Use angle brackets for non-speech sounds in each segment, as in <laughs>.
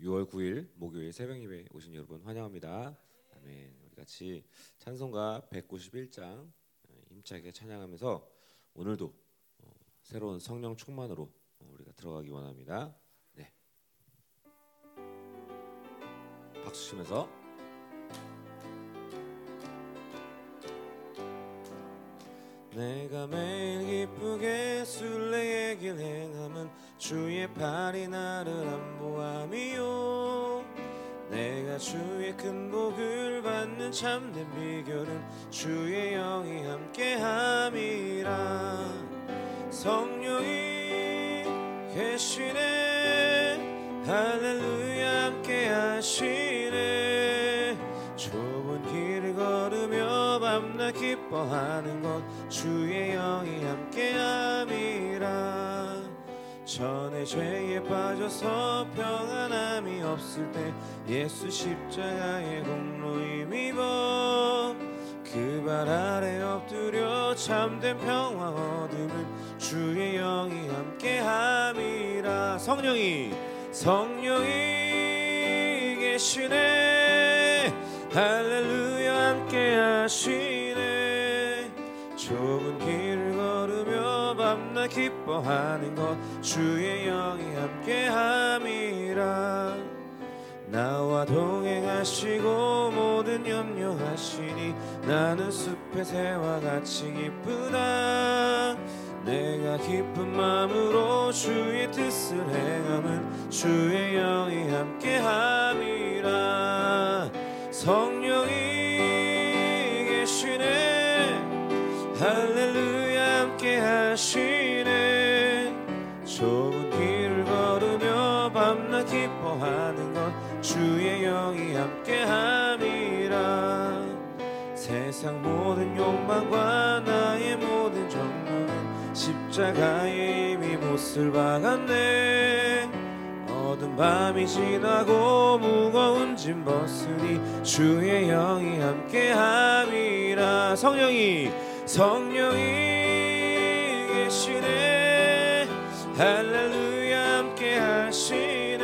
6월 9일 목요일 새벽 예배 오신 여러분 환영합니다. 아멘. 우리 같이 찬송가 191장 어, 힘차게 찬양하면서 오늘도 어, 새로운 성령 충만으로 어, 우리가 들어가기 원합니다. 네. 박수 치면서 내가 매일 기쁘게 순례의 길 행함은 주의 팔이 나를 안보함이요. 내가 주의 큰 복을 받는 참된 비결은 주의 영이 함께함이라. 성령이 계시네. 할렐루야 함께하시 걸으며 밤낮 기뻐하는 것 주의 영이 함께함이라. 전에 죄에 빠져서 평안함이 없을 때 예수 십자가의 공로 힘입어 그 발 아래 엎드려 참된 평화 얻음은 주의 영이 함께함이라. 성령이 성령이 계시네 할렐루야 함께 하시네. 좁은 길을 걸으며 밤낮 기뻐하는 것 주의 영이 함께 함이라. 나와 동행하시고 모든 염려하시니 나는 숲의 새와 같이 기쁘다 내가 기쁜 마음으로 주의 뜻을 행함은 주의 영이 함께함이라 성령이 계시네. 할렐루야 함께 하시네. 좁은 길을 걸으며 밤낮 기뻐하는 것 주의 영이 함께 함이라. 세상 모든 욕망과 나의 모든 정욕은 십자가에 이미 못을 박았네 어두운 밤이 지나고 무거운 짐 벗으니 주의 영이 함께함이라. 성령이 성령이 계시네. 할렐루야 함께하시네.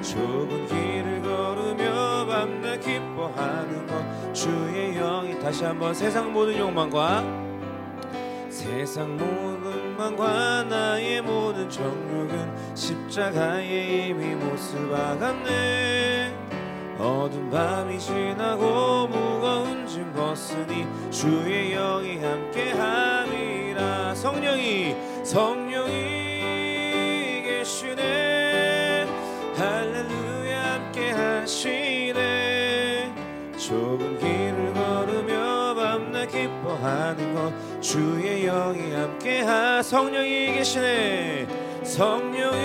좁은 길을 걸으며 밤낮 기뻐하는 것. 주의 영이 다시 한번 세상 모든 욕망과 세상 모든 망과 나의 모든 정욕은 십자가에 이미 못을 박았네. 어두운 밤이 지나고 무거운 짐 벗으니 주의 영이 함께함이라. 성령이 성령이 계시네. 할렐루야 함께하시네. 좁은 밤낮 기뻐하는 것 주의 영이 함께하 성령이 계시네. 성령이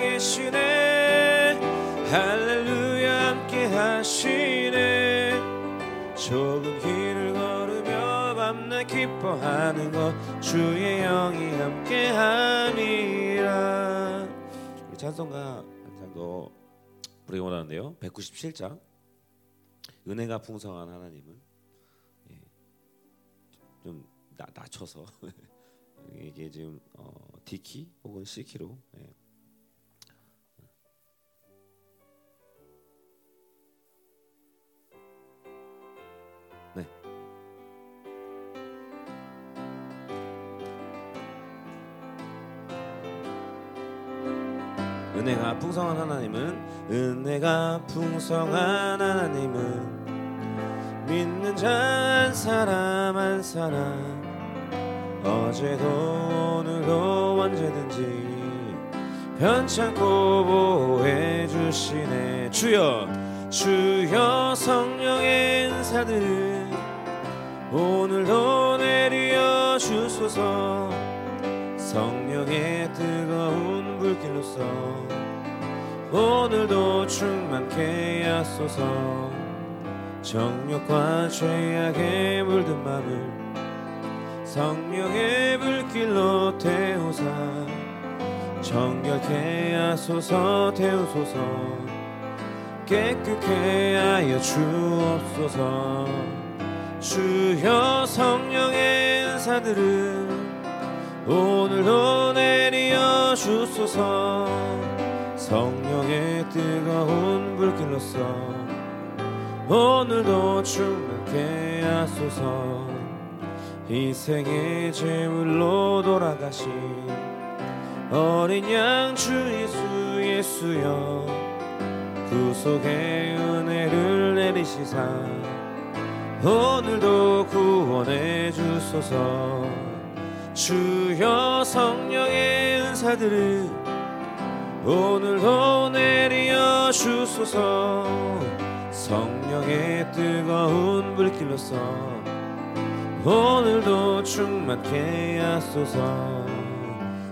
계시네. 할렐루야 함께하시네. 좁은 길을 걸으며 밤낮 기뻐하는 것 주의 영이 우리 찬송가 한 장도 부르기 원하는데요. 197장. 은혜가 풍성한 하나님은 나, 낮춰서 <laughs> 이게 지금 어, D키 혹은 C키로 예. 네. 은혜가 풍성한 하나님은 은혜가 풍성한 하나님은 믿는 자 한 사람 한 사람 어제도 오늘도 언제든지 편찮고 보호해 주시네. 주여 주여 성령의 은사들 오늘도 내려 주소서. 성령의 뜨거운 불길로서 오늘도 충만케 하소서. 정욕과 죄악에 물든 맘을 성령의 불길로 태우사. 정결케 하소서 태우소서. 깨끗게 하여 주옵소서. 주여 성령의 은사들을 오늘도 내려 주소서. 성령의 뜨거운 불길로서 오늘도 충만케 하소서 희생의 제물로 돌아가신 어린 양 주 예수 예수여. 구속의 은혜를 내리시사 오늘도 구원해 주소서. 주여 성령의 은사들을 오늘도 내려 주소서. 성령의 뜨거운 불길로서 오늘도 충만케 하소서.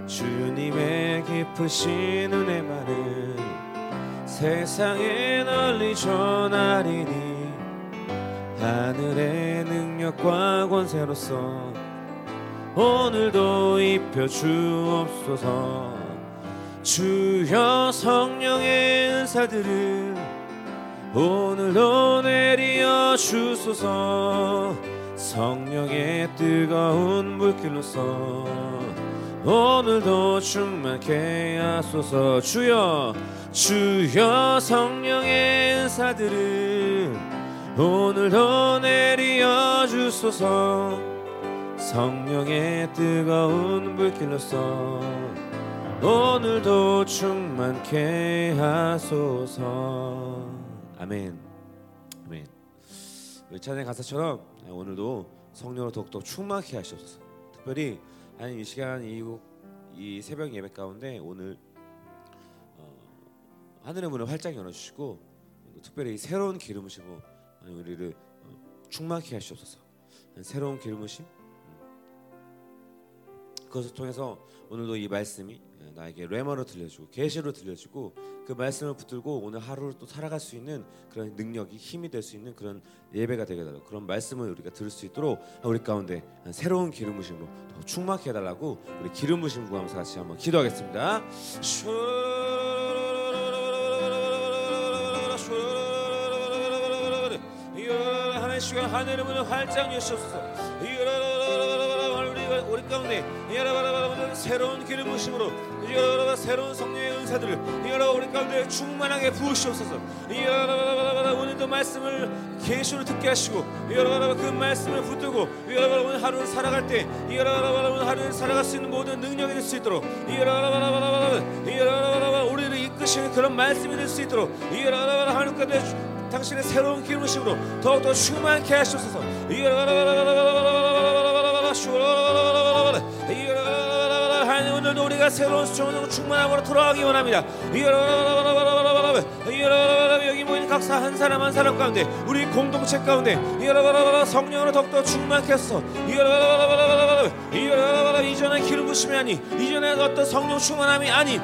주님의 깊으신 은혜만을 세상에 널리 전하리니 하늘의 능력과 권세로서 오늘도 입혀 주옵소서. 주여 성령의 은사들을 오늘도 내리어 주소서 성령의 뜨거운 불길로서 오늘도 충만케 하소서. 주여 주여 성령의 은사들을 오늘도 내리어 주소서. 성령의 뜨거운 불길로서 오늘도 충만케 하소서. 아멘. 아멘. 찬양 가사처럼 오늘도 성령으로 더욱더 충만케 하시옵소서 특별히 아니 이 시간 이, 이 새벽 예배 가운데 오늘 어, 하늘의 문을 활짝 열어주시고 특별히 새로운 기름 부시고 우리를 어, 충만케 하시옵소서. 새로운 기름부심 그것을 통해서 오늘도 이 말씀이 나에게 레머로 들려주고 계시로 들려주고 그 말씀을 붙들고 오늘 하루를 또 살아갈 수 있는 그런 능력이 힘이 될 수 있는 그런 예배가 되게 달라고 그런 말씀을 우리가 들을 수 있도록 우리 가운데 새로운 기름 부심으로 더 충만케 해달라고 우리 기름 부심 구하면서 같이 한번 기도하겠습니다. 시간 하늘의 문을 활짝 여시옵소서 우리 가운데 새로운 기름 부심으로 새로운 성령의 은사들을 우리 가운데 충만하게 부으시옵소서 오늘도 말씀을 계시로 듣게 하시고 그 말씀을 붙들고 오늘 하루를 살아갈 때 오늘 하루를 살아갈 수 있는 모든 능력이 될 수 있도록 우리를 이끄시는 그런 말씀이 될 수 있도록 하나님 가운데 당신의 새로운 기름으심으로 더욱더 충만케 하시옵소서 오늘도 우리가 새로운 수종으로 충만함으로 돌아가기 원합니다. 여기 모인 각사 한 사람 한 사람 가운데 우리 공동체 가운데 성령으로 더욱더 충만케 하소서 이전의 기름 부심이 아니 이전의 어떤 성령 충만함이 아니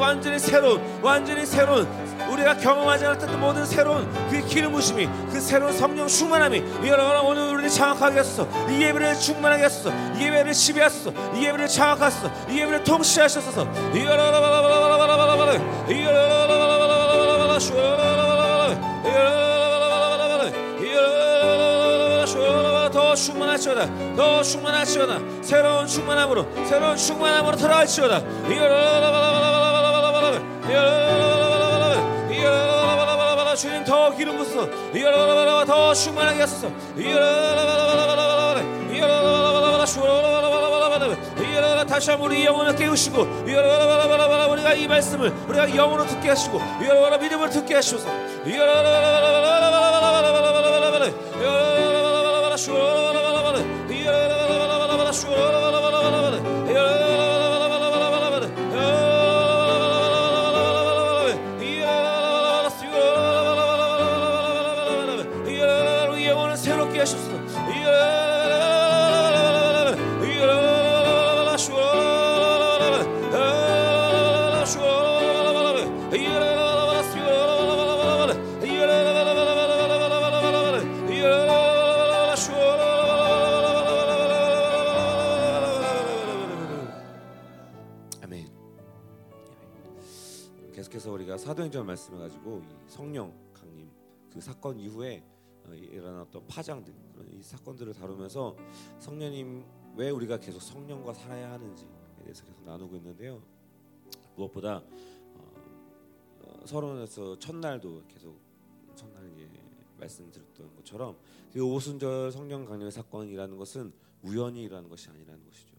완전히 새로운 완전히 새로운 우리가 경험하지 않았던 모든 새로운 그 기름 부심이 그 새로운 성령 충만함이 여러분 오늘 우리를 장악하게 하소서. 이 예배를 충만하게 하소서. 이 예배를 지배하소서. 이 예배를 장악하소서. 이 예배를 통치하소서. 더 충만할지어다. 더 충만할지어다. 새로운 충만함으로 새로운 충만함으로 돌아갈지어다. 주님 더 기름 부어서 더 충만하게 하소서 다시 한번 우리 영혼을 깨우시고 우리가 이 말씀을 우리가 영혼으로 듣게 하시고 믿음을 듣게 하시소서 사도행전 성령 강림 그 사건 이후에 어, 일어났던 파장들 이 사건들을 다루면서 성령님 왜 우리가 계속 성령과 살아야 하는지에 대해서 계속 나누고 있는데요. 무엇보다 어, 서론에서 첫날도 계속 첫날 예, 말씀드렸던 것처럼 이 오순절 성령 강림의 사건이라는 것은 우연히 일어나는 것이 아니라는 것이죠.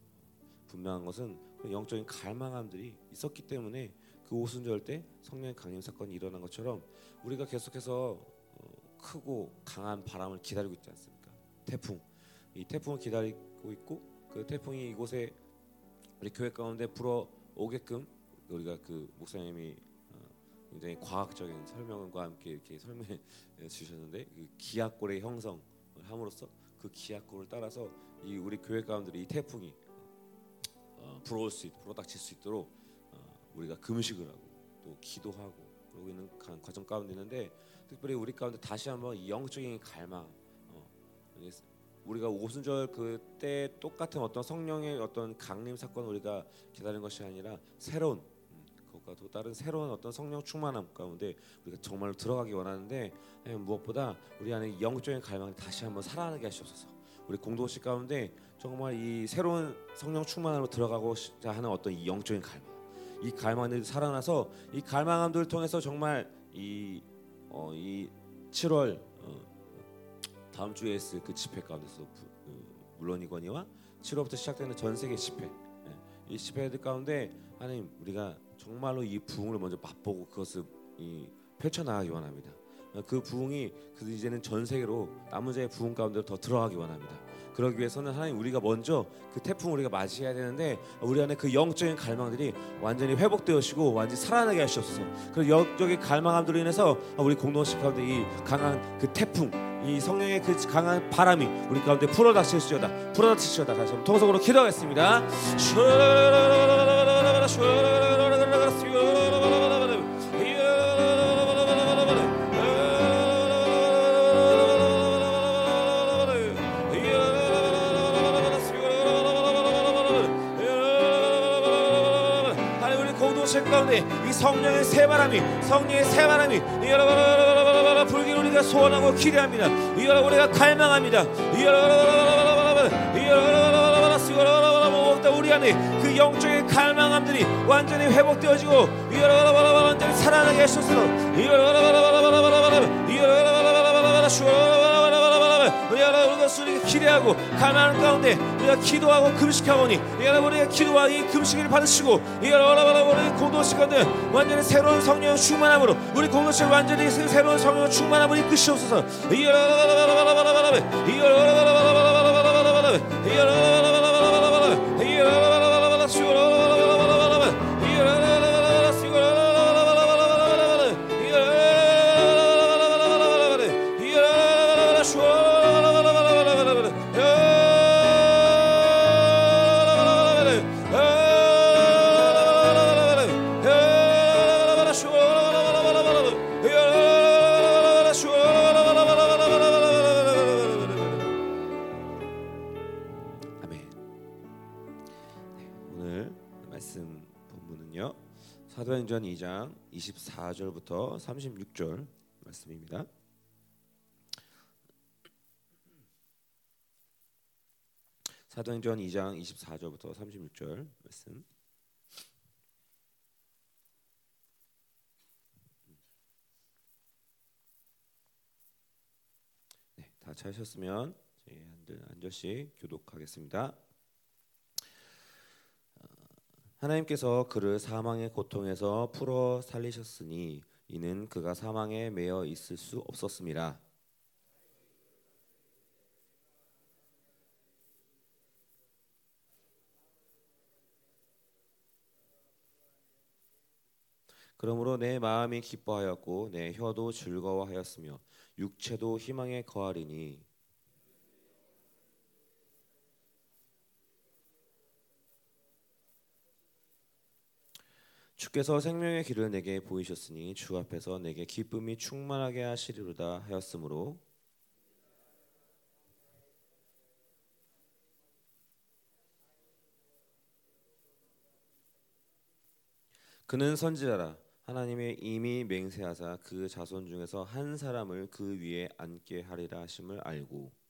분명한 것은 영적인 갈망함들이 있었기 때문에 그 오순절 때 성령 강림 사건이 일어난 것처럼 우리가 계속해서 어, 크고 강한 바람을 기다리고 있지 않습니까? 태풍. 이 태풍을 기다리고 있고 그 태풍이 이곳에 우리 교회 가운데 불어 오게끔 우리가 그 목사님이 어, 굉장히 과학적인 설명과 함께 이렇게 설명해 주셨는데 그 기압골의 형성을 함으로써 그 기압골을 따라서 이 우리 교회 가운데 이 태풍이 어, 불어올 수 있, 불어닥칠 수 있도록 어, 우리가 금식을 하고 또 기도하고 그러고 있는 과정 가운데 있는데 특별히 우리 가운데 다시 한번 이 영적인 갈망 어, 우리가 오순절 그때 똑같은 어떤 성령의 어떤 강림 사건 우리가 기다리는 것이 아니라 새로운 음, 그것과 또 다른 새로운 어떤 성령 충만함 가운데 우리가 정말로 들어가기 원하는데 예, 무엇보다 우리 안에 영적인 갈망을 다시 한번 살아나게 하시옵소서. 우리 공동체 가운데 정말 이 새로운 성령 충만함으로 들어가고자 하는 어떤 이 영적인 갈망, 이 갈망들이 살아나서 이 갈망함들을 통해서 정말 이 어, 이 7월 다음 주에 있을 그 집회 가운데서 그 물론이거니와 7월부터 시작되는 전 세계 집회 예, 이 집회들 가운데 하나님 우리가 정말로 이 부흥을 먼저 맛보고 그것을 이 펼쳐나가기 원합니다. 그 부흥이 그 이제는 전 세계로 남은 자의 부흥 가운데로 더 들어가기 원합니다. 그러기 위해서는 하나님 우리가 먼저 그 태풍 우리가 맞이해야 되는데 우리 안에 그 영적인 갈망들이 완전히 회복되어지고 완전히 살아나게 하시옵소서. 그 영적인 갈망함들로 인해서 우리 공동체 가운데 이 강한 그 태풍 이 성령의 그 강한 바람이 우리 가운데 불어닥칠지어다 불어닥칠지어다 다시 한번 통성으로 기도하겠습니다. 가운데 이 성령의 새 바람이 성령의 새 바람이 여러분 불길 우리가 소원하고 기대합니다. 여러분 우리가 갈망합니다. 우리 안에 그 영적인 갈망함들이 완전히 회복되어지고 완전히 살아나게 하소서. 우리가 수리가 기대하고 가난한 가운데 우리가 기도하고 금식하오니 여러분 우리가 기도와 이 금식을 받으시고 여러분 우리 가운데 완전히 새로운 성령 충만함으로 우리 공동체 완전히 새로운 성령 충만함을 이끄시옵소서. 여러분 사도행전 2장 24절부터 36절 말씀입니다. 사도행전 2장 24절부터 36절 말씀. 네, 다 찾으셨으면 한 절씩 교독하겠습니다. 하나님께서 그를 사망의 고통에서 풀어 살리셨으니 이는 그가 사망에 매여 있을 수 없었습니다. 그러므로 내 마음이 기뻐하였고 내 혀도 즐거워하였으며 육체도 희망에 거하리니 주께서 생명의 길을 내게 보이셨으니 주 앞에서 내게 기쁨이 충만하게 하시리로다 하였으므로. 그는 선지자라. 하나님의 이미 맹세하사 그 자손 중에서 한 사람을 그 위에 앉게 하리라 하심을 알고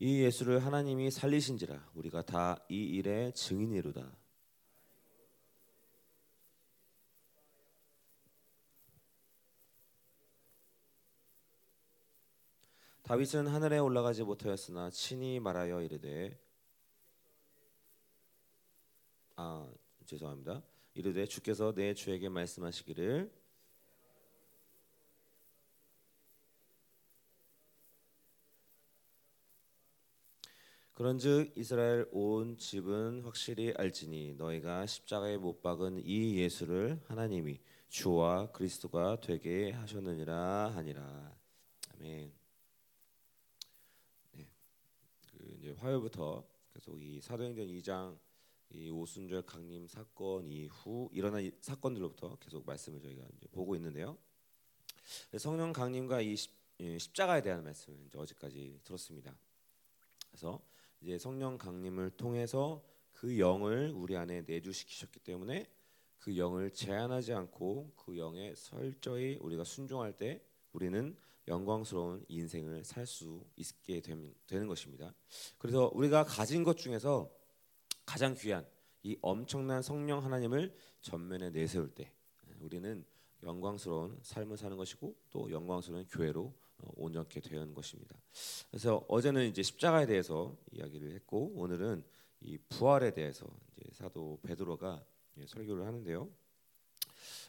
이 예수를 하나님이 살리신지라 우리가 다 이 일의 증인이로다. 다윗은 하늘에 올라가지 못하였으나 친히 말하여 이르되 아 죄송합니다. 이르되 주께서 내 주에게 말씀하시기를 그런즉 이스라엘 온 집은 확실히 알지니 너희가 십자가에 못 박은 이 예수를 하나님이 주와 그리스도가 되게 하셨느니라 하니라 아멘. 네, 그 이제 화요일부터 계속 이 사도행전 2장 이 오순절 강림 사건 이후 일어난 사건들로부터 계속 말씀을 저희가 이제 보고 있는데요. 성령 강림과 이 십 자가에 대한 말씀을 이제 어제까지 들었습니다. 그래서 이제 성령 강림을 통해서 그 영을 우리 안에 내주시키셨기 때문에 그 영을 제한하지 않고 그 영에 설저히 우리가 순종할 때 우리는 영광스러운 인생을 살 수 있게 되는 것입니다. 그래서 우리가 가진 것 중에서 가장 귀한 이 엄청난 성령 하나님을 전면에 내세울 때 우리는 영광스러운 삶을 사는 것이고 또 영광스러운 교회로 어, 온전케 되는 것입니다. 그래서 어제는 이제 십자가에 대해서 이야기를 했고 오늘은 이 부활에 대해서 이제 사도 베드로가 설교를 하는데요.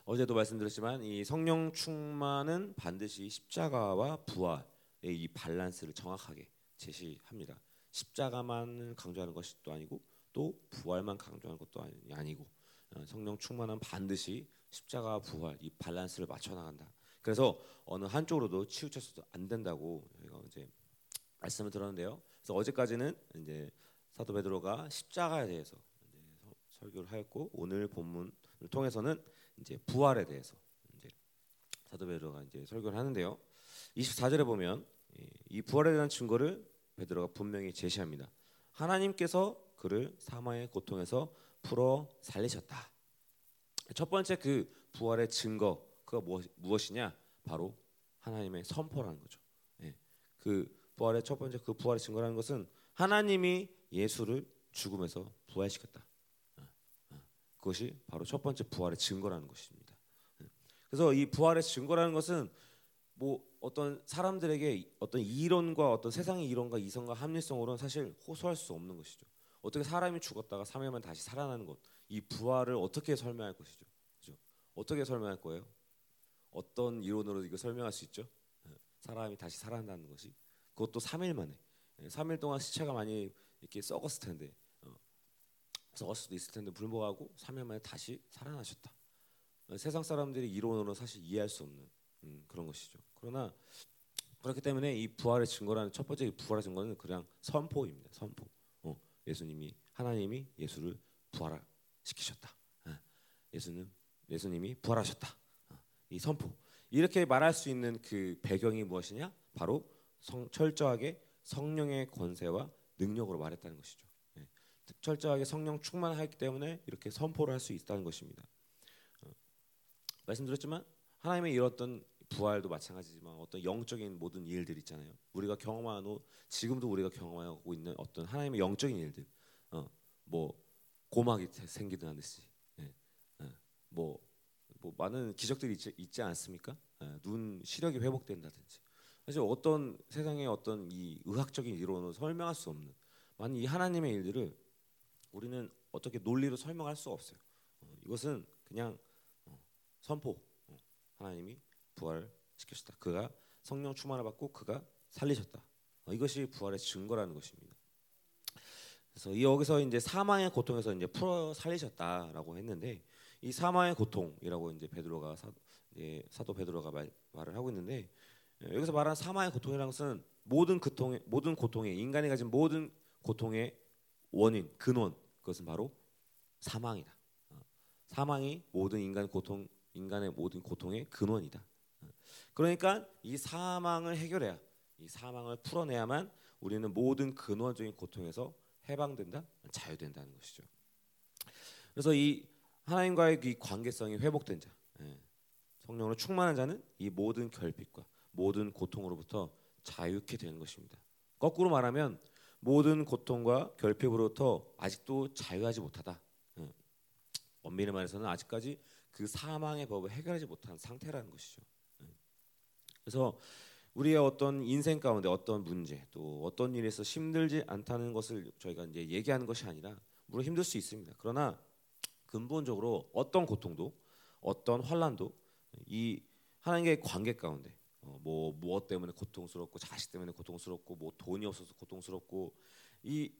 어제도 말씀드렸지만 이 성령 충만은 반드시 십자가와 부활의 이 밸런스를 정확하게 제시합니다. 십자가만 강조하는 것이 또 아니고 또 부활만 강조하는 것도 아니고 어, 성령 충만은 반드시 십자가 부활 이 밸런스를 맞춰 나간다. 그래서 어느 한쪽으로도 치우쳐서도 안 된다고 이제 말씀을 들었는데요. 그래서 어제까지는 이제 사도 베드로가 십자가에 대해서 설교를 하였고 오늘 본문을 통해서는 이제 부활에 대해서 이제 사도 베드로가 이제 설교를 하는데요. 24절에 보면 이 부활에 대한 증거를 베드로가 분명히 제시합니다. 하나님께서 그를 사망의 고통에서 풀어 살리셨다. 첫 번째 그 부활의 증거 그가 무엇이냐? 바로 하나님의 선포라는 거죠. 예. 그 부활의 첫 번째 그 부활의 증거라는 것은 하나님이 예수를 죽음에서 부활시켰다. 어, 어. 그것이 바로 첫 번째 부활의 증거라는 것입니다. 예. 그래서 이 부활의 증거라는 것은 뭐 어떤 사람들에게 어떤 이론과 어떤 세상의 이론과 이성과 합리성으로는 사실 호소할 수 없는 것이죠. 어떻게 사람이 죽었다가 3일만 다시 살아나는 것, 이 부활을 어떻게 설명할 것이죠? 그죠? 어떻게 설명할 거예요? 어떤 이론으로 이거 설명할 수 있죠? 예, 사람이 다시 살아난다는 것이 그것도 3일 만에 3일 예, 동안 시체가 많이 이렇게 썩었을 텐데 어, 썩었을 수도 있을 텐데 불구하고 3일 만에 다시 살아나셨다. 어, 세상 사람들이 이론으로 사실 이해할 수 없는 음, 그런 것이죠. 그러나 그렇기 때문에 이 부활의 증거라는 첫 번째 부활의 증거는 그냥 선포입니다. 선포. 어, 예수님이 하나님이 예수를 부활시키셨다. 예, 예수는 예수님이 부활하셨다. 이 선포 이렇게 말할 수 있는 그 배경이 무엇이냐? 바로 성, 철저하게 성령의 권세와 능력으로 말했다는 것이죠. 네. 철저하게 성령 충만하기 때문에 이렇게 선포를 할 수 있다는 것입니다. 어, 말씀드렸지만 하나님의 이뤘던 부활도 마찬가지지만 어떤 영적인 모든 일들 있잖아요. 우리가 경험하고 지금도 우리가 경험하고 있는 어떤 하나님의 영적인 일들, 어, 뭐 고막이 생기듯이, 네. 네. 뭐 뭐 많은 기적들이 있지, 있지 않습니까? 예, 눈 시력이 회복된다든지. 사실 어떤 세상의 어떤 이 의학적인 이론으로 설명할 수 없는 많은 이 하나님의 일들을 우리는 어떻게 논리로 설명할 수 없어요. 어, 이것은 그냥 어, 선포. 어, 하나님이 부활 시켰다. 그가 성령 충만을 받고 그가 살리셨다. 어, 이것이 부활의 증거라는 것입니다. 그래서 여기서 이제 사망의 고통에서 이제 풀어 살리셨다라고 했는데 이 사망의 고통이라고 이제 베드로가 사, 예, 사도 베드로가 말, 말을 하고 있는데 예, 여기서 말하는 사망의 고통이라는 것은 모든 고통의 모든 고통의 인간이 가진 모든 고통의 원인 근원 그것은 바로 사망이다. 어, 사망이 모든 인간 고통 인간의 모든 고통의 근원이다. 어, 그러니까 이 사망을 해결해야 이 사망을 풀어내야만 우리는 모든 근원적인 고통에서 해방된다, 자유된다는 것이죠. 그래서 이 하나님과의 이 관계성이 회복된 자, 예. 성령으로 충만한 자는 이 모든 결핍과 모든 고통으로부터 자유케 되는 것입니다. 거꾸로 말하면 모든 고통과 결핍으로부터 아직도 자유하지 못하다. 예. 엄밀히 말해서는 아직까지 그 사망의 법을 해결하지 못한 상태라는 것이죠. 예. 그래서 우리의 어떤 인생 가운데 어떤 문제 또 어떤 일에서 힘들지 않다는 것을 저희가 이제 얘기하는 것이 아니라 물론 힘들 수 있습니다. 그러나 근본적으로 어떤 고통도 어떤 환란도 이 하나님과의 관계 가운데 어, 뭐 무엇 때문에 고통스럽고 자식 때문에 고통스럽고 뭐 돈이 없어서 고통스럽고 이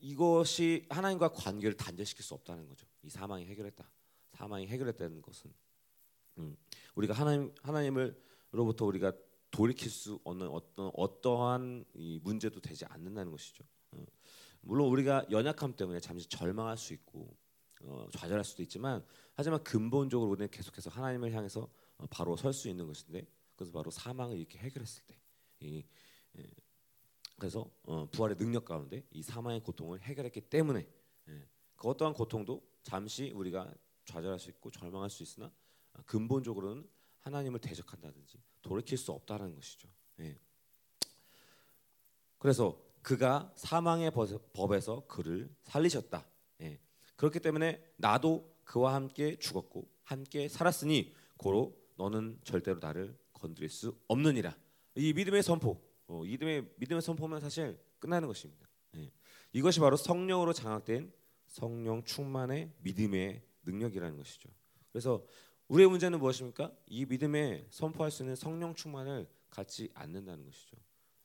이것이 하나님과 관계를 단절시킬 수 없다는 거죠. 이 사망이 해결했다. 사망이 해결했다는 것은 음, 우리가 하나님 하나님을로부터 우리가 돌이킬 수 없는 어떤 어떠한 이 문제도 되지 않는다는 것이죠. 어, 물론 우리가 연약함 때문에 잠시 절망할 수 있고 어, 좌절할 수도 있지만 하지만 근본적으로 우리는 계속해서 하나님을 향해서 어, 바로 설 수 있는 것인데 그래서 바로 사망을 이렇게 해결했을 때 이, 예, 그래서 어, 부활의 능력 가운데 이 사망의 고통을 해결했기 때문에 예, 그 어떠한 고통도 잠시 우리가 좌절할 수 있고 절망할 수 있으나 아, 근본적으로는 하나님을 대적한다든지 돌이킬 수 없다는 것이죠. 예. 그래서 그가 사망의 법에서 그를 살리셨다. 예. 그렇기 때문에 나도 그와 함께 죽었고 함께 살았으니 고로 너는 절대로 나를 건드릴 수 없느니라. 이 믿음의 선포, 어, 믿음의 믿음의 선포면 사실 끝나는 것입니다. 예. 이것이 바로 성령으로 장악된 성령 충만의 믿음의 능력이라는 것이죠. 그래서 우리의 문제는 무엇입니까? 이 믿음에 선포할 수 있는 성령 충만을 갖지 않는다는 것이죠.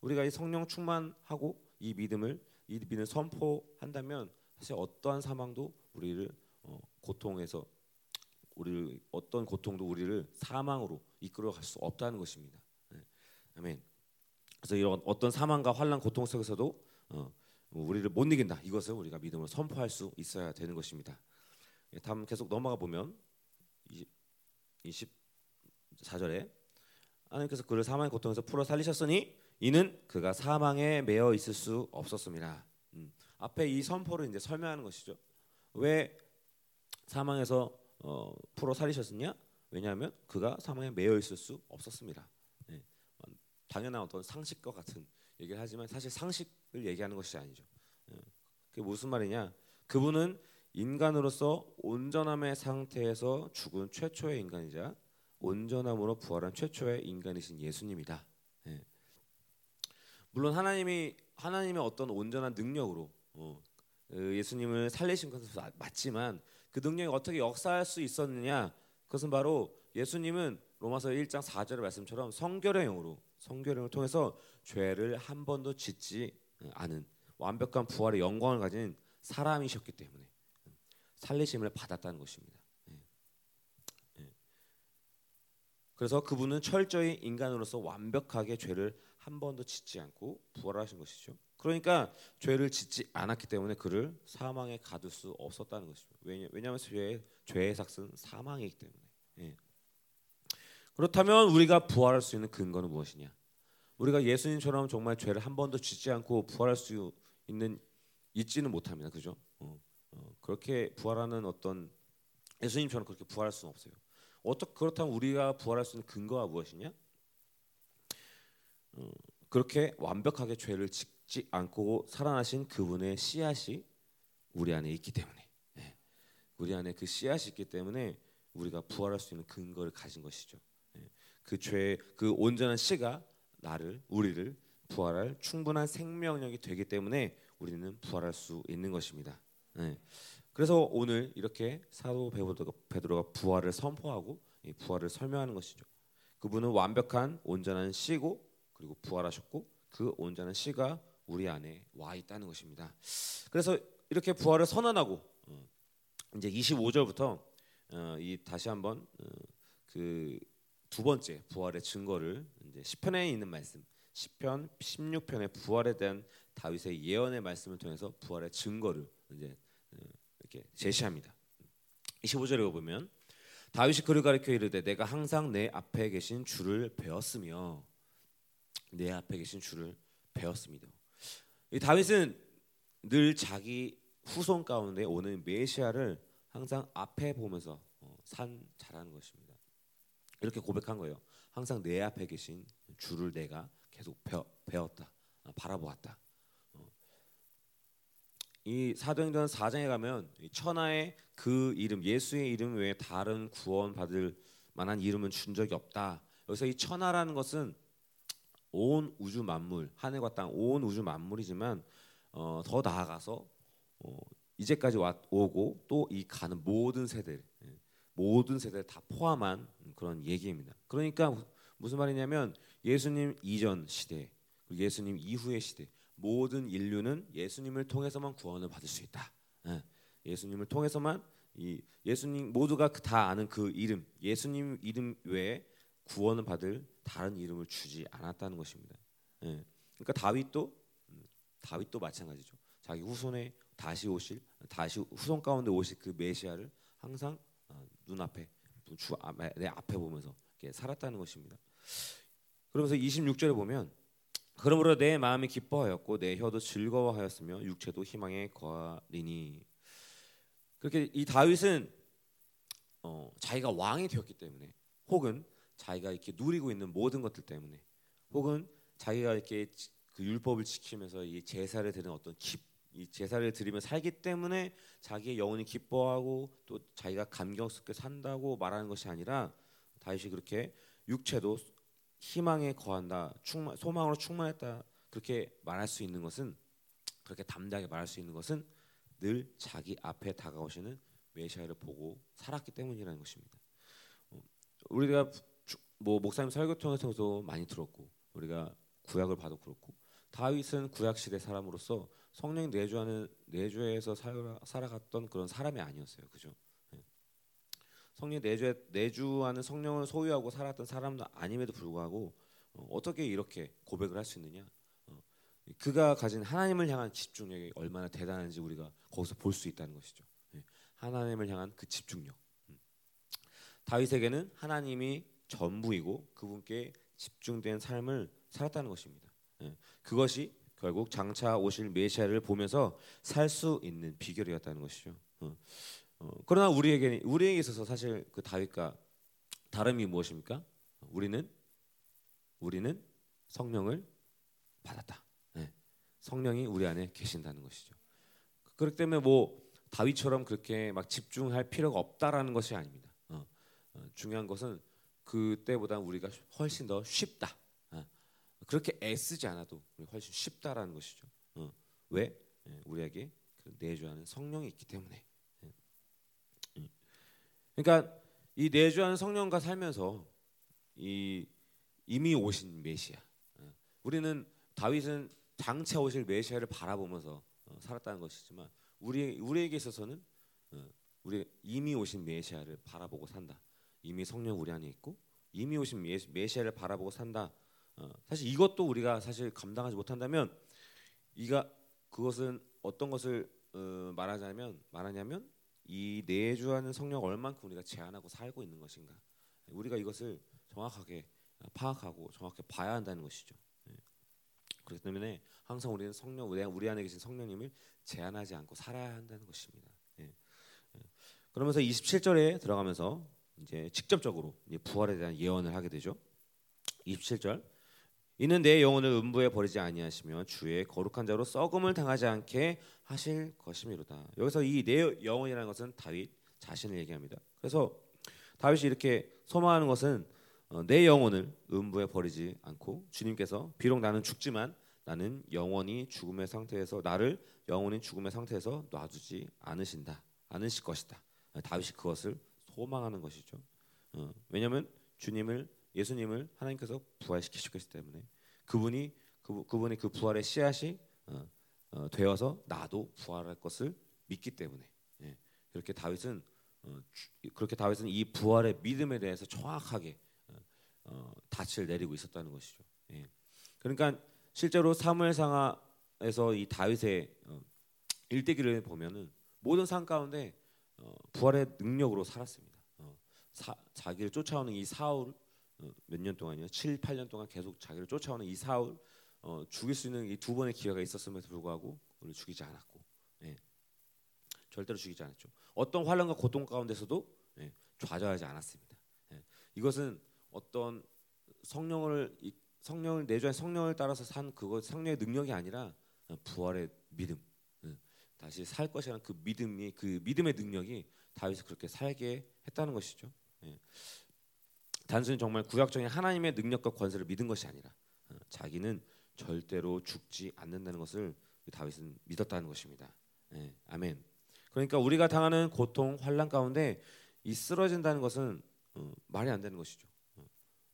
우리가 이 성령 충만하고 이 믿음을 이 믿음을 선포한다면 사실 어떠한 사망도 우리를 어, 고통에서 우리를 어떤 고통도 우리를 사망으로 이끌어 갈 수 없다는 것입니다. 네. 아멘. 그래서 이런 어떤 사망과 환란 고통 속에서도 어, 우리를 못 이긴다. 이것을 우리가 믿음으로 선포할 수 있어야 되는 것입니다. 예, 다음 계속 넘어가 보면 24절에 하나님께서 그를 사망의 고통에서 풀어 살리셨으니 이는 그가 사망에 매여 있을 수 없었습니다. 음, 앞에 이 선포를 이제 설명하는 것이죠. 왜 사망에서 어, 풀어 살리셨느냐? 왜냐하면 그가 사망에 매여 있을 수 없었습니다. 네. 당연한 어떤 상식과 같은 얘기를 하지만 사실 상식을 얘기하는 것이 아니죠. 네. 그게 무슨 말이냐? 그분은 인간으로서 온전함의 상태에서 죽은 최초의 인간이자 온전함으로 부활한 최초의 인간이신 예수님이다. 네. 물론 하나님이 하나님의 어떤 온전한 능력으로 어, 그 예수님을 살리신 것은 맞지만 그 능력이 어떻게 역사할 수 있었느냐? 그것은 바로 예수님은 로마서 1장 4절의 말씀처럼 성결의 영을 통해서 죄를 한 번도 짓지 않은 완벽한 부활의 영광을 가진 사람이셨기 때문에 살리심을 받았다는 것입니다. 예. 예. 그래서 그분은 철저히 인간으로서 완벽하게 죄를 한 번도 짓지 않고 부활하신 것이죠. 그러니까 죄를 짓지 않았기 때문에 그를 사망에 가둘 수 없었다는 것이죠. 왜냐, 왜냐하면 죄의, 죄의 삭은 사망이기 때문에. 예. 그렇다면 우리가 부활할 수 있는 근거는 무엇이냐? 우리가 예수님처럼 정말 죄를 한 번도 짓지 않고 부활할 수 있는 있지는 못합니다. 그죠? 어. 어, 그렇게 부활하는 어떤 예수님처럼 그렇게 부활할 수는 없어요. 어떻게 그렇다면 우리가 부활할 수 있는 근거가 무엇이냐? 어, 그렇게 완벽하게 죄를 짓 지 않고 살아나신 그분의 씨앗이 우리 안에 있기 때문에 네. 우리 안에 그 씨앗이 있기 때문에 우리가 부활할 수 있는 근거를 가진 것이죠. 네. 그 죄, 그 온전한 씨가 나를 우리를 부활할 충분한 생명력이 되기 때문에 우리는 부활할 수 있는 것입니다. 네. 그래서 오늘 이렇게 사도 베드로가 부활을 선포하고 부활을 설명하는 것이죠. 그분은 완벽한 온전한 씨고 그리고 부활하셨고 그 온전한 씨가 우리 안에 와 있다는 것입니다. 그래서 이렇게 부활을 선언하고 어, 이제 25절부터 어, 이 다시 한번 어, 그두 번째 부활의 증거를 이제 시편에 있는 말씀, 시편 16편의 부활에 대한 다윗의 예언의 말씀을 통해서 부활의 증거를 이제 어, 이렇게 제시합니다. 25절에 보면 다윗이 그를 가리켜 이르되 내가 항상 내 앞에 계신 주를 배웠으며 내 앞에 계신 주를 배웠습니다. 이 다윗은 늘 자기 후손 가운데 오는 메시아를 항상 앞에 보면서 어, 산 잘하는 것입니다. 이렇게 고백한 거예요. 항상 내 앞에 계신 주를 내가 계속 배웠다, 바라보았다. 이 사도행전 4장에 가면 천하의 그 이름 예수의 이름 외에 다른 구원 받을 만한 이름은 준 적이 없다. 여기서 이 천하라는 것은 온 우주 만물, 하늘과 땅, 온 우주 만물이지만 어, 더 나아가서 어, 이제까지 왔, 오고 또 이 가는 모든 세대, 예, 모든 세대를 다 포함한 그런 얘기입니다. 그러니까 무슨 말이냐면 예수님 이전 시대, 예수님 이후의 시대, 모든 인류는 예수님을 통해서만 구원을 받을 수 있다. 예, 수님을 통해서만 이 예수님 모두가 그다 아는 그 이름, 예수님 이름 외에 구원을 받을 다른 이름을 주지 않았다는 것입니다. 예. 그러니까 다윗도 음, 다윗도 마찬가지죠. 자기 후손에 다시 오실 다시 후손 가운데 오실 그 메시아를 항상 어, 눈앞에 주 내 앞에 보면서 살았다는 것입니다. 그러면서 26절에 보면 그러므로 내 마음이 기뻐하였고 내 혀도 즐거워하였으며 육체도 희망에 거하리니 그렇게 이 다윗은 어, 자기가 왕이 되었기 때문에 혹은 자기가 이렇게 누리고 있는 모든 것들 때문에 혹은 자기가 이렇게 그 율법을 지키면서 이 제사를 드리는 어떤 기, 이 제사를 드리며 살기 때문에 자기의 영혼이 기뻐하고 또 자기가 감격스럽게 산다고 말하는 것이 아니라 다윗이 그렇게 육체도 희망에 거한다, 충만, 소망으로 충만했다 그렇게 말할 수 있는 것은 그렇게 담대하게 말할 수 있는 것은 늘 자기 앞에 다가오시는 메시아를 보고 살았기 때문이라는 것입니다. 어, 우리가 뭐 목사님 설교 통해서도 많이 들었고 우리가 구약을 봐도 그렇고 다윗은 구약 시대 사람으로서 성령 내주하는 내주에서 살아, 갔던 그런 사람이 아니었어요, 그죠? 네. 성령 내주 내주하는 성령을 소유하고 살았던 사람도 아님에도 불구하고 어, 떻게 이렇게 고백을 할 수 있느냐? 어, 그가 가진 하나님을 향한 집중력이 얼마나 대단한지 우리가 거기서 볼 수 있다는 것이죠. 네. 하나님을 향한 그 집중력. 음. 다윗에게는 하나님이 전부이고 그분께 집중된 삶을 살았다는 것입니다. 예. 그것이 결국 장차 오실 메시아를 보면서 살 수 있는 비결이었다는 것이죠. 어. 어, 그러나 우리에게 우리에게 있어서 사실 그 다윗과 다름이 무엇입니까? 우리는 우리는 성령을 받았다. 예. 성령이 우리 안에 계신다는 것이죠. 그렇기 때문에 뭐 다윗처럼 그렇게 막 집중할 필요가 없다라는 것이 아닙니다. 어, 어, 중요한 것은 그때보다 우리가 훨씬 더 쉽다. 어. 그렇게 애쓰지 않아도 훨씬 쉽다라는 것이죠. 어. 왜? 예, 우리에게 그 내주하는 성령이 있기 때문에. 예. 음. 그러니까 이 내주하는 성령과 살면서 이 이미 오신 메시아. 어. 우리는 다윗은 장차 오실 메시아를 바라보면서 살았다는 것이지만 우리 우리에게 있어서는 우리 이미 오신 메시아를 바라보고 산다. 이미 성령 우리 안에 있고 이미 오신 메시아를 바라보고 산다. 어, 사실 이것도 우리가 사실 감당하지 못한다면 이가 그것은 어떤 것을 어, 말하자면 말하냐면 이 내주하는 성령 얼만큼 우리가 제한하고 살고 있는 것인가. 우리가 이것을 정확하게 파악하고 정확히 봐야 한다는 것이죠. 네. 그렇기 때문에 항상 우리는 성령 우리 안에 계신 성령님을 제한하지 않고 살아야 한다는 것입니다. 네. 네. 그러면서 27절에 들어가면서 이제 직접적으로 부활에 대한 예언을 하게 되죠. 27절 이는 내 영혼을 음부에 버리지 아니하시며 주의 거룩한 자로 썩음을 당하지 않게 하실 것이미로다. 여기서 이 내 영혼이라는 것은 다윗 자신을 얘기합니다. 그래서 다윗이 이렇게 소망하는 것은 어, 내 영혼을 음부에 버리지 않고 주님께서 비록 나는 죽지만 나는 영원히 죽음의 상태에서 나를 영원히 죽음의 상태에서 놔두지 않으신다 않으실 것이다. 다윗이 그것을 소망하는 것이죠. 어, 왜냐하면 주님을 예수님을 하나님께서 부활시키셨기 때문에 그분이 그, 그분이 그 부활의 씨앗이 어, 어, 되어서 나도 부활할 것을 믿기 때문에 예, 그렇게 다윗은 어, 주, 그렇게 다윗은 이 부활의 믿음에 대해서 정확하게 어, 어, 닻을 내리고 있었다는 것이죠. 예. 그러니까 실제로 사무엘상하에서 이 다윗의 어, 일대기를 보면은 모든 상 가운데 어, 부활의 능력으로 살았습니다. 어, 사, 자기를 쫓아오는 이 사울 어, 몇년 동안요, 7, 8년 동안 계속 자기를 쫓아오는 이 사울 어, 죽일 수 있는 이 두 번의 기회가 있었음에도 불구하고 그를 죽이지 않았고, 예. 절대로 죽이지 않았죠. 어떤 환란과 고통 가운데서도 예, 좌절하지 않았습니다. 예. 이것은 어떤 성령을 성령을 내주한 성령을 따라서 산 그것 성령의 능력이 아니라 부활의 믿음. 다시 살 것이라는 그 믿음이 그 믿음의 능력이 다윗을 그렇게 살게 했다는 것이죠. 예. 단순히 정말 구약적인 하나님의 능력과 권세를 믿은 것이 아니라 어, 자기는 절대로 죽지 않는다는 것을 다윗은 믿었다는 것입니다. 예. 아멘. 그러니까 우리가 당하는 고통, 환란 가운데 이 쓰러진다는 것은 어, 말이 안 되는 것이죠. 어.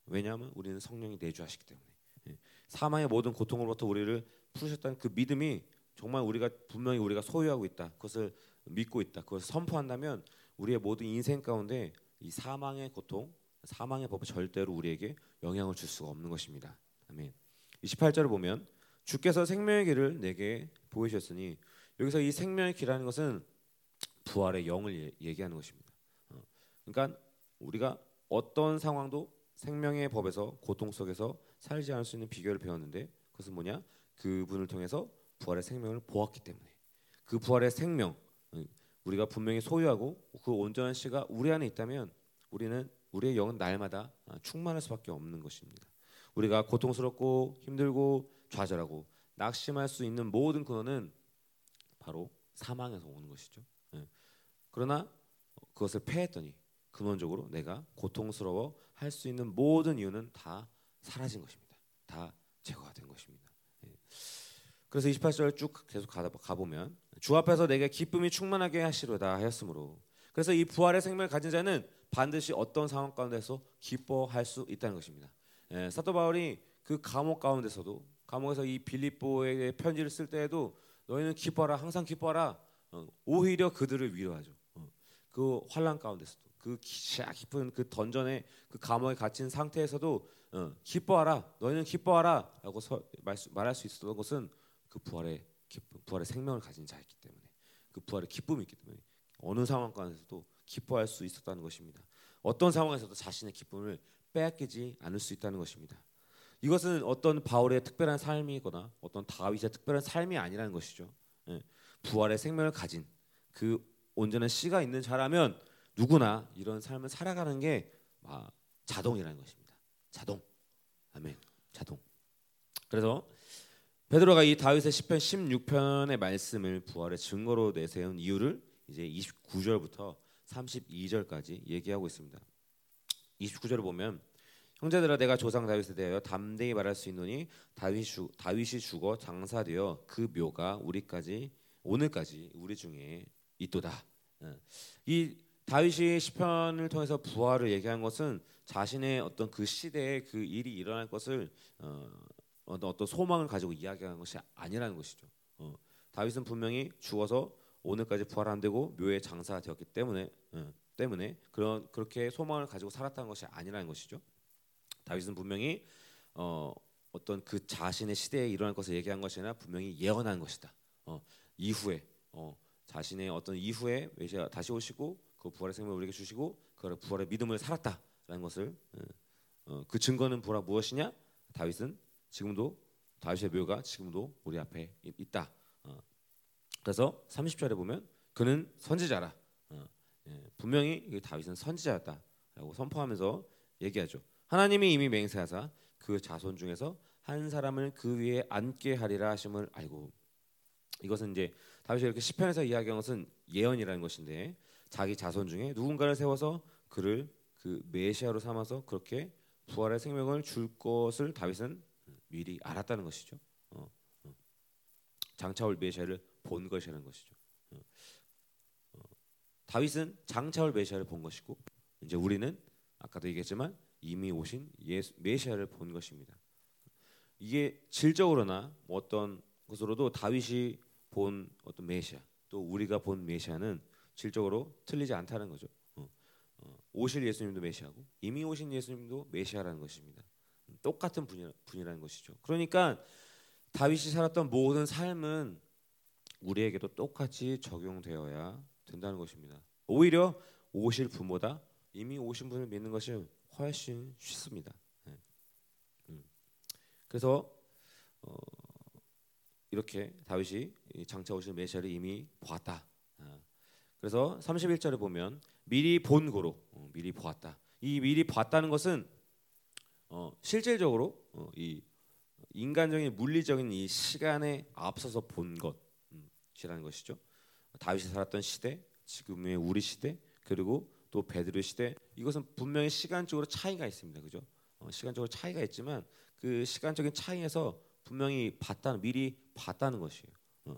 왜냐하면 우리는 성령이 내주하시기 때문에 예. 사망의 모든 고통으로부터 우리를 풀으셨다는 그 믿음이 정말 우리가 분명히 우리가 소유하고 있다. 그것을 믿고 있다. 그것을 선포한다면 우리의 모든 인생 가운데 이 사망의 고통, 사망의 법은 절대로 우리에게 영향을 줄 수가 없는 것입니다. 아멘. 28절을 보면 주께서 생명의 길을 내게 보이셨으니 여기서 이 생명의 길이라는 것은 부활의 영을 예, 얘기하는 것입니다. 어, 그러니까 우리가 어떤 상황도 생명의 법에서 고통 속에서 살지 않을 수 있는 비결을 배웠는데 그것은 뭐냐? 그분을 통해서 부활의 생명을 보았기 때문에 그 부활의 생명 어, 우리가 분명히 소유하고 그 온전한 씨가 우리 안에 있다면 우리는 우리의 영은 날마다 어, 충만할 수밖에 없는 것입니다. 우리가 고통스럽고 힘들고 좌절하고 낙심할 수 있는 모든 근원은 바로 사망에서 오는 것이죠. 예. 그러나 그것을 패했더니 근원적으로 내가 고통스러워 할 수 있는 모든 이유는 다 사라진 것입니다. 다 제거가 된 것입니다. 예. 그래서 28절 쭉 계속 가 보면 주 앞에서 내게 기쁨이 충만하게 하시로다 하였으므로 그래서 이 부활의 생명을 가진 자는 반드시 어떤 상황 가운데서 기뻐할 수 있다는 것입니다. 예, 사도 바울이 그 감옥 가운데서도 감옥에서 이 빌립보에게 편지를 쓸 때에도 너희는 기뻐하라 항상 기뻐하라 어, 오히려 그들을 위로하죠. 어, 그 환란 가운데서도 그 깊은 그 던전에 그 감옥에 갇힌 상태에서도 어, 기뻐하라 너희는 기뻐하라라고 말할 수 있었던 것은 그 부활의 기쁨, 부활의 생명을 가진 자였기 때문에 그 부활의 기쁨이 있기 때문에 어느 상황 가운데서도 기뻐할 수 있었다는 것입니다. 어떤 상황에서도 자신의 기쁨을 빼앗기지 않을 수 있다는 것입니다. 이것은 어떤 바울의 특별한 삶이거나 어떤 다윗의 특별한 삶이 아니라는 것이죠. 예. 부활의 생명을 가진 그 온전한 씨가 있는 자라면 누구나 이런 삶을 살아가는 게 자동이라는 것입니다. 자동. 아멘. 자동. 그래서 베드로가 이 다윗의 시편 16편의 말씀을 부활의 증거로 내세운 이유를 이제 29절부터 32절까지 얘기하고 있습니다. 29절을 보면 형제들아 내가 조상 다윗에 대하여 담대히 말할 수 있노니 다윗이, 다윗이 죽어 장사되어 그 묘가 우리까지 오늘까지 우리 중에 있도다. 예. 이 다윗이 시편을 통해서 부활을 얘기한 것은 자신의 어떤 그 시대에 그 일이 일어날 것을 어, 어떤 소망을 가지고 이야기하는 것이 아니라는 것이죠. 어, 다윗은 분명히 죽어서 오늘까지 부활 안 되고 묘에 장사되었기 때문에 어, 때문에 그런 그렇게 소망을 가지고 살았다는 것이 아니라는 것이죠. 다윗은 분명히 어, 어떤 그 자신의 시대에 일어날 것을 얘기한 것이 아니라 분명히 예언한 것이다. 어, 이후에 어, 자신의 어떤 이후에 메시아 다시 오시고 그 부활의 생명을 우리에게 주시고 그 부활의 믿음을 살았다라는 것을 어, 어그 증거는 보라 무엇이냐? 다윗은 지금도 다윗의 묘가 지금도 우리 앞에 있다. 어, 그래서 30절에 보면 그는 선지자라. 어, 예, 분명히 다윗은 선지자였다라고 선포하면서 얘기하죠. 하나님이 이미 맹세하사 그 자손 중에서 한 사람을 그 위에 앉게 하리라 하심을 알고 이것은 이제 다윗이 이렇게 시편에서 이야기한 것은 예언이라는 것인데 자기 자손 중에 누군가를 세워서 그를 그 메시아로 삼아서 그렇게 부활의 생명을 줄 것을 다윗은 미리 알았다는 것이죠. 어, 어. 장차올 메시아를 본 것이라는 것이죠. 어, 어. 다윗은 장차올 메시아를 본 것이고 이제 우리는 아까도 얘기했지만 이미 오신 예수, 메시아를 본 것입니다. 이게 질적으로나 뭐 어떤 것으로도 다윗이 본 어떤 메시아 또 우리가 본 메시아는 질적으로 틀리지 않다는 거죠. 어, 어, 오실 예수님도 메시아고 이미 오신 예수님도 메시아라는 것입니다. 똑같은 분이, 분이라는 것이죠. 그러니까 다윗이 살았던 모든 삶은 우리에게도 똑같이 적용되어야 된다는 것입니다. 오히려 오실 분보다 이미 오신 분을 믿는 것이 훨씬 쉽습니다. 네. 음. 그래서 어, 이렇게 다윗이 장차 오실 메시아를 이미 보았다. 아. 그래서 31절에 보면 미리 본 고로 어, 미리 보았다. 이 미리 봤다는 것은 어, 실질적으로 어, 이 인간적인 물리적인 이 시간에 앞서서 본 것이라는 것이죠. 다윗이 살았던 시대, 지금의 우리 시대, 그리고 또 베드로 시대 이것은 분명히 시간적으로 차이가 있습니다. 그죠? 어, 시간적으로 차이가 있지만 그 시간적인 차이에서 분명히 봤다는 미리 봤다는 것이에요. 어,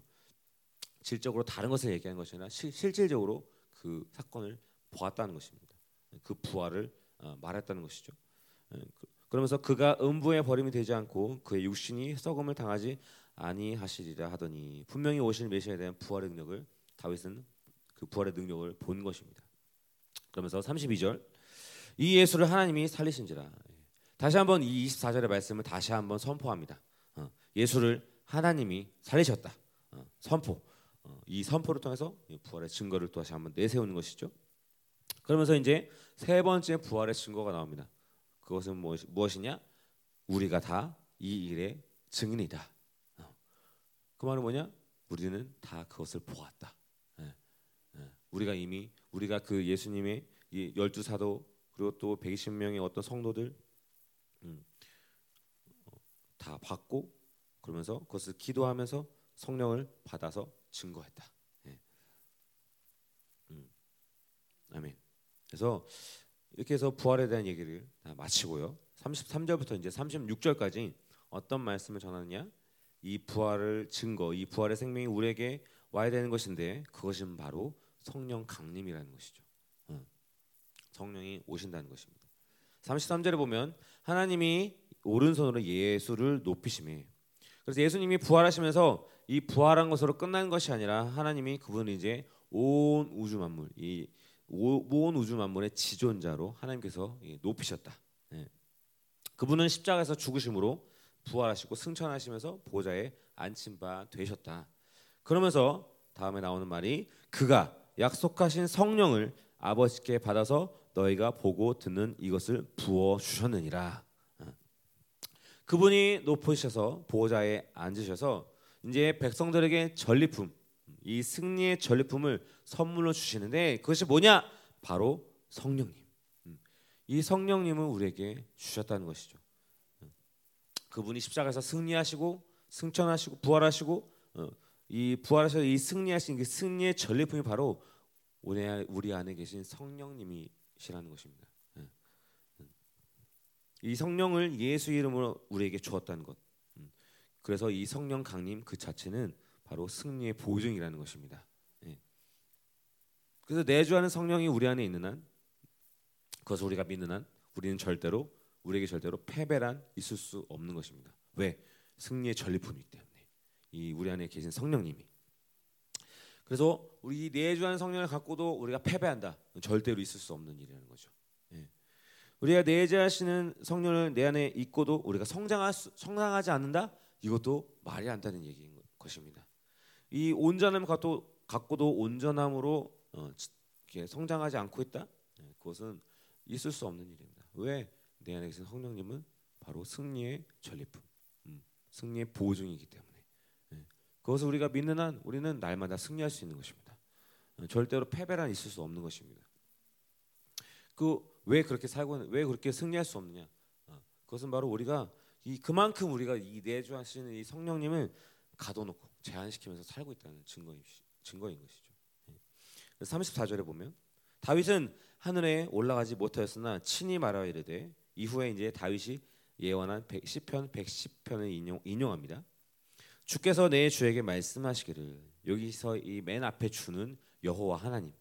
질적으로 다른 것을 얘기하는 것이 아니라 시, 실질적으로 그 사건을 보았다는 것입니다. 그 부활을 어, 말했다는 것이죠. 어, 그, 그러면서 그가 음부에 버림이 되지 않고 그의 육신이 썩음을 당하지 아니하시리라 하더니 분명히 오실 메시아에 대한 부활의 능력을 다윗은 그 부활의 능력을 본 것입니다. 그러면서 32절 이 예수를 하나님이 살리신지라 다시 한번 이 24절의 말씀을 다시 한번 선포합니다. 어, 예수를 하나님이 살리셨다. 어, 선포. 어, 이 선포를 통해서 부활의 증거를 또 다시 한번 내세우는 것이죠. 그러면서 이제 세 번째 부활의 증거가 나옵니다. 그것은 무엇이냐? 우리가 다 이 일의 증인이다. 그 말은 뭐냐? 우리는 다 그것을 보았다. 예, 예. 우리가 이미 우리가 그 예수님의 이 열두 사도 그리고 또 120명의 어떤 성도들 음, 어, 다 받고 그러면서 그것을 기도하면서 성령을 받아서 증거했다. 예. 음, 아멘. 그래서 이렇게 해서 부활에 대한 얘기를 다 마치고요. 33절부터 이제 36절까지 어떤 말씀을 전하느냐? 이 부활을 증거, 이 부활의 생명이 우리에게 와야 되는 것인데 그것은 바로 성령 강림이라는 것이죠. 성령이 오신다는 것입니다. 33절에 보면 하나님이 오른손으로 예수를 높이심에 그래서 예수님이 부활하시면서 이 부활한 것으로 끝난 것이 아니라 하나님이 그분을 이제 온 우주 만물 이 온 우주 만물의 지존자로 하나님께서 높이셨다. 예. 그분은 십자가에서 죽으심으로 부활하시고 승천하시면서 보좌에 앉힌 바 되셨다. 그러면서 다음에 나오는 말이 그가 약속하신 성령을 아버지께 받아서 너희가 보고 듣는 이것을 부어 주셨느니라. 어. 그분이 높으셔서 보좌에 앉으셔서 이제 백성들에게 전리품, 이 승리의 전리품을 선물로 주시는데 그것이 뭐냐? 바로 성령님. 음. 이 성령님을 우리에게 주셨다는 것이죠. 어. 그분이 십자가에서 승리하시고 승천하시고 부활하시고 어, 이 부활하셔서 이 승리하신 그 승리의 전리품이 바로 우리 안에 계신 성령님이시라는 것입니다. 예. 음. 이 성령을 예수 이름으로 우리에게 주었다는 것. 음. 그래서 이 성령 강림 그 자체는 바로 승리의 보증이라는 것입니다. 예. 그래서 내주하는 성령이 우리 안에 있는 한, 그것을 우리가 믿는 한, 우리는 절대로 우리에게 절대로 패배란 있을 수 없는 것입니다. 왜? 승리의 전리품이기 때문에. 이 우리 안에 계신 성령님이 그래서 우리 내주하는 성령을 갖고도 우리가 패배한다. 절대로 있을 수 없는 일이라는 거죠. 예. 우리가 내재하시는 성령을 내 안에 있고도 우리가 성장할 수, 성장하지 않는다. 이것도 말이 안 되는 얘기인 것입니다. 이 온전함 갖고 갖고도 온전함으로 어, 성장하지 않고 있다. 예, 그것은 있을 수 없는 일입니다. 왜? 내 안에 계신 성령님은 바로 승리의 전리품, 음, 승리의 보증이기 때문에. 그것을 우리가 믿는 한 우리는 날마다 승리할 수 있는 것입니다. 어, 절대로 패배란 있을 수 없는 것입니다. 그 왜 그렇게 살고 왜 그렇게 승리할 수 없느냐? 어, 그것은 바로 우리가 이 그만큼 우리가 이 내주하시는 이 성령님을 가둬놓고 제한시키면서 살고 있다는 증거인 증거인 것이죠. 34절에 보면 다윗은 하늘에 올라가지 못하였으나 친히 말하여 이르되 이후에 이제 다윗이 예언한 10편 110편을 인용, 인용합니다. 주께서 내 주에게 말씀하시기를 여기서 이 맨 앞에 주는 여호와 하나님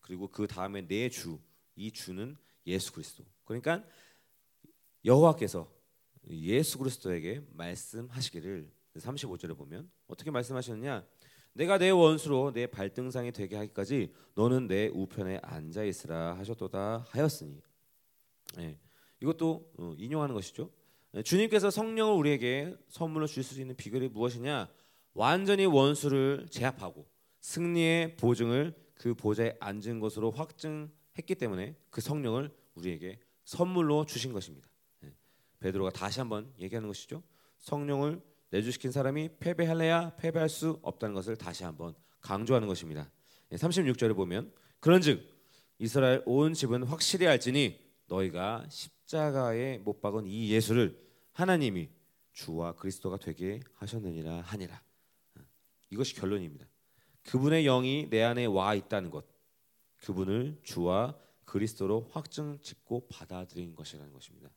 그리고 그 다음에 내 주 이 주는 예수 그리스도 그러니까 여호와께서 예수 그리스도에게 말씀하시기를 35절에 보면 어떻게 말씀하셨느냐 내가 내 원수로 내 발등상이 되게 하기까지 너는 내 우편에 앉아 있으라 하셨도다 하였으니 네, 이것도 어, 인용하는 것이죠 네, 주님께서 성령을 우리에게 선물로 주실 수 있는 비결이 무엇이냐? 완전히 원수를 제압하고 승리의 보증을 그 보좌에 앉은 것으로 확증했기 때문에 그 성령을 우리에게 선물로 주신 것입니다. 네, 베드로가 다시 한번 얘기하는 것이죠. 성령을 내주시킨 사람이 패배할래야 패배할 수 없다는 것을 다시 한번 강조하는 것입니다. 36절에 보면 그런즉 이스라엘 온 집은 확실히 알지니 너희가 십자가에 못 박은 이 예수를 하나님이 주와 그리스도가 되게 하셨느니라 하니라. 이것이 결론입니다. 그분의 영이 내 안에 와 있다는 것. 그분을 주와 그리스도로 확증 짓고 받아들인 것이라는 것입니다.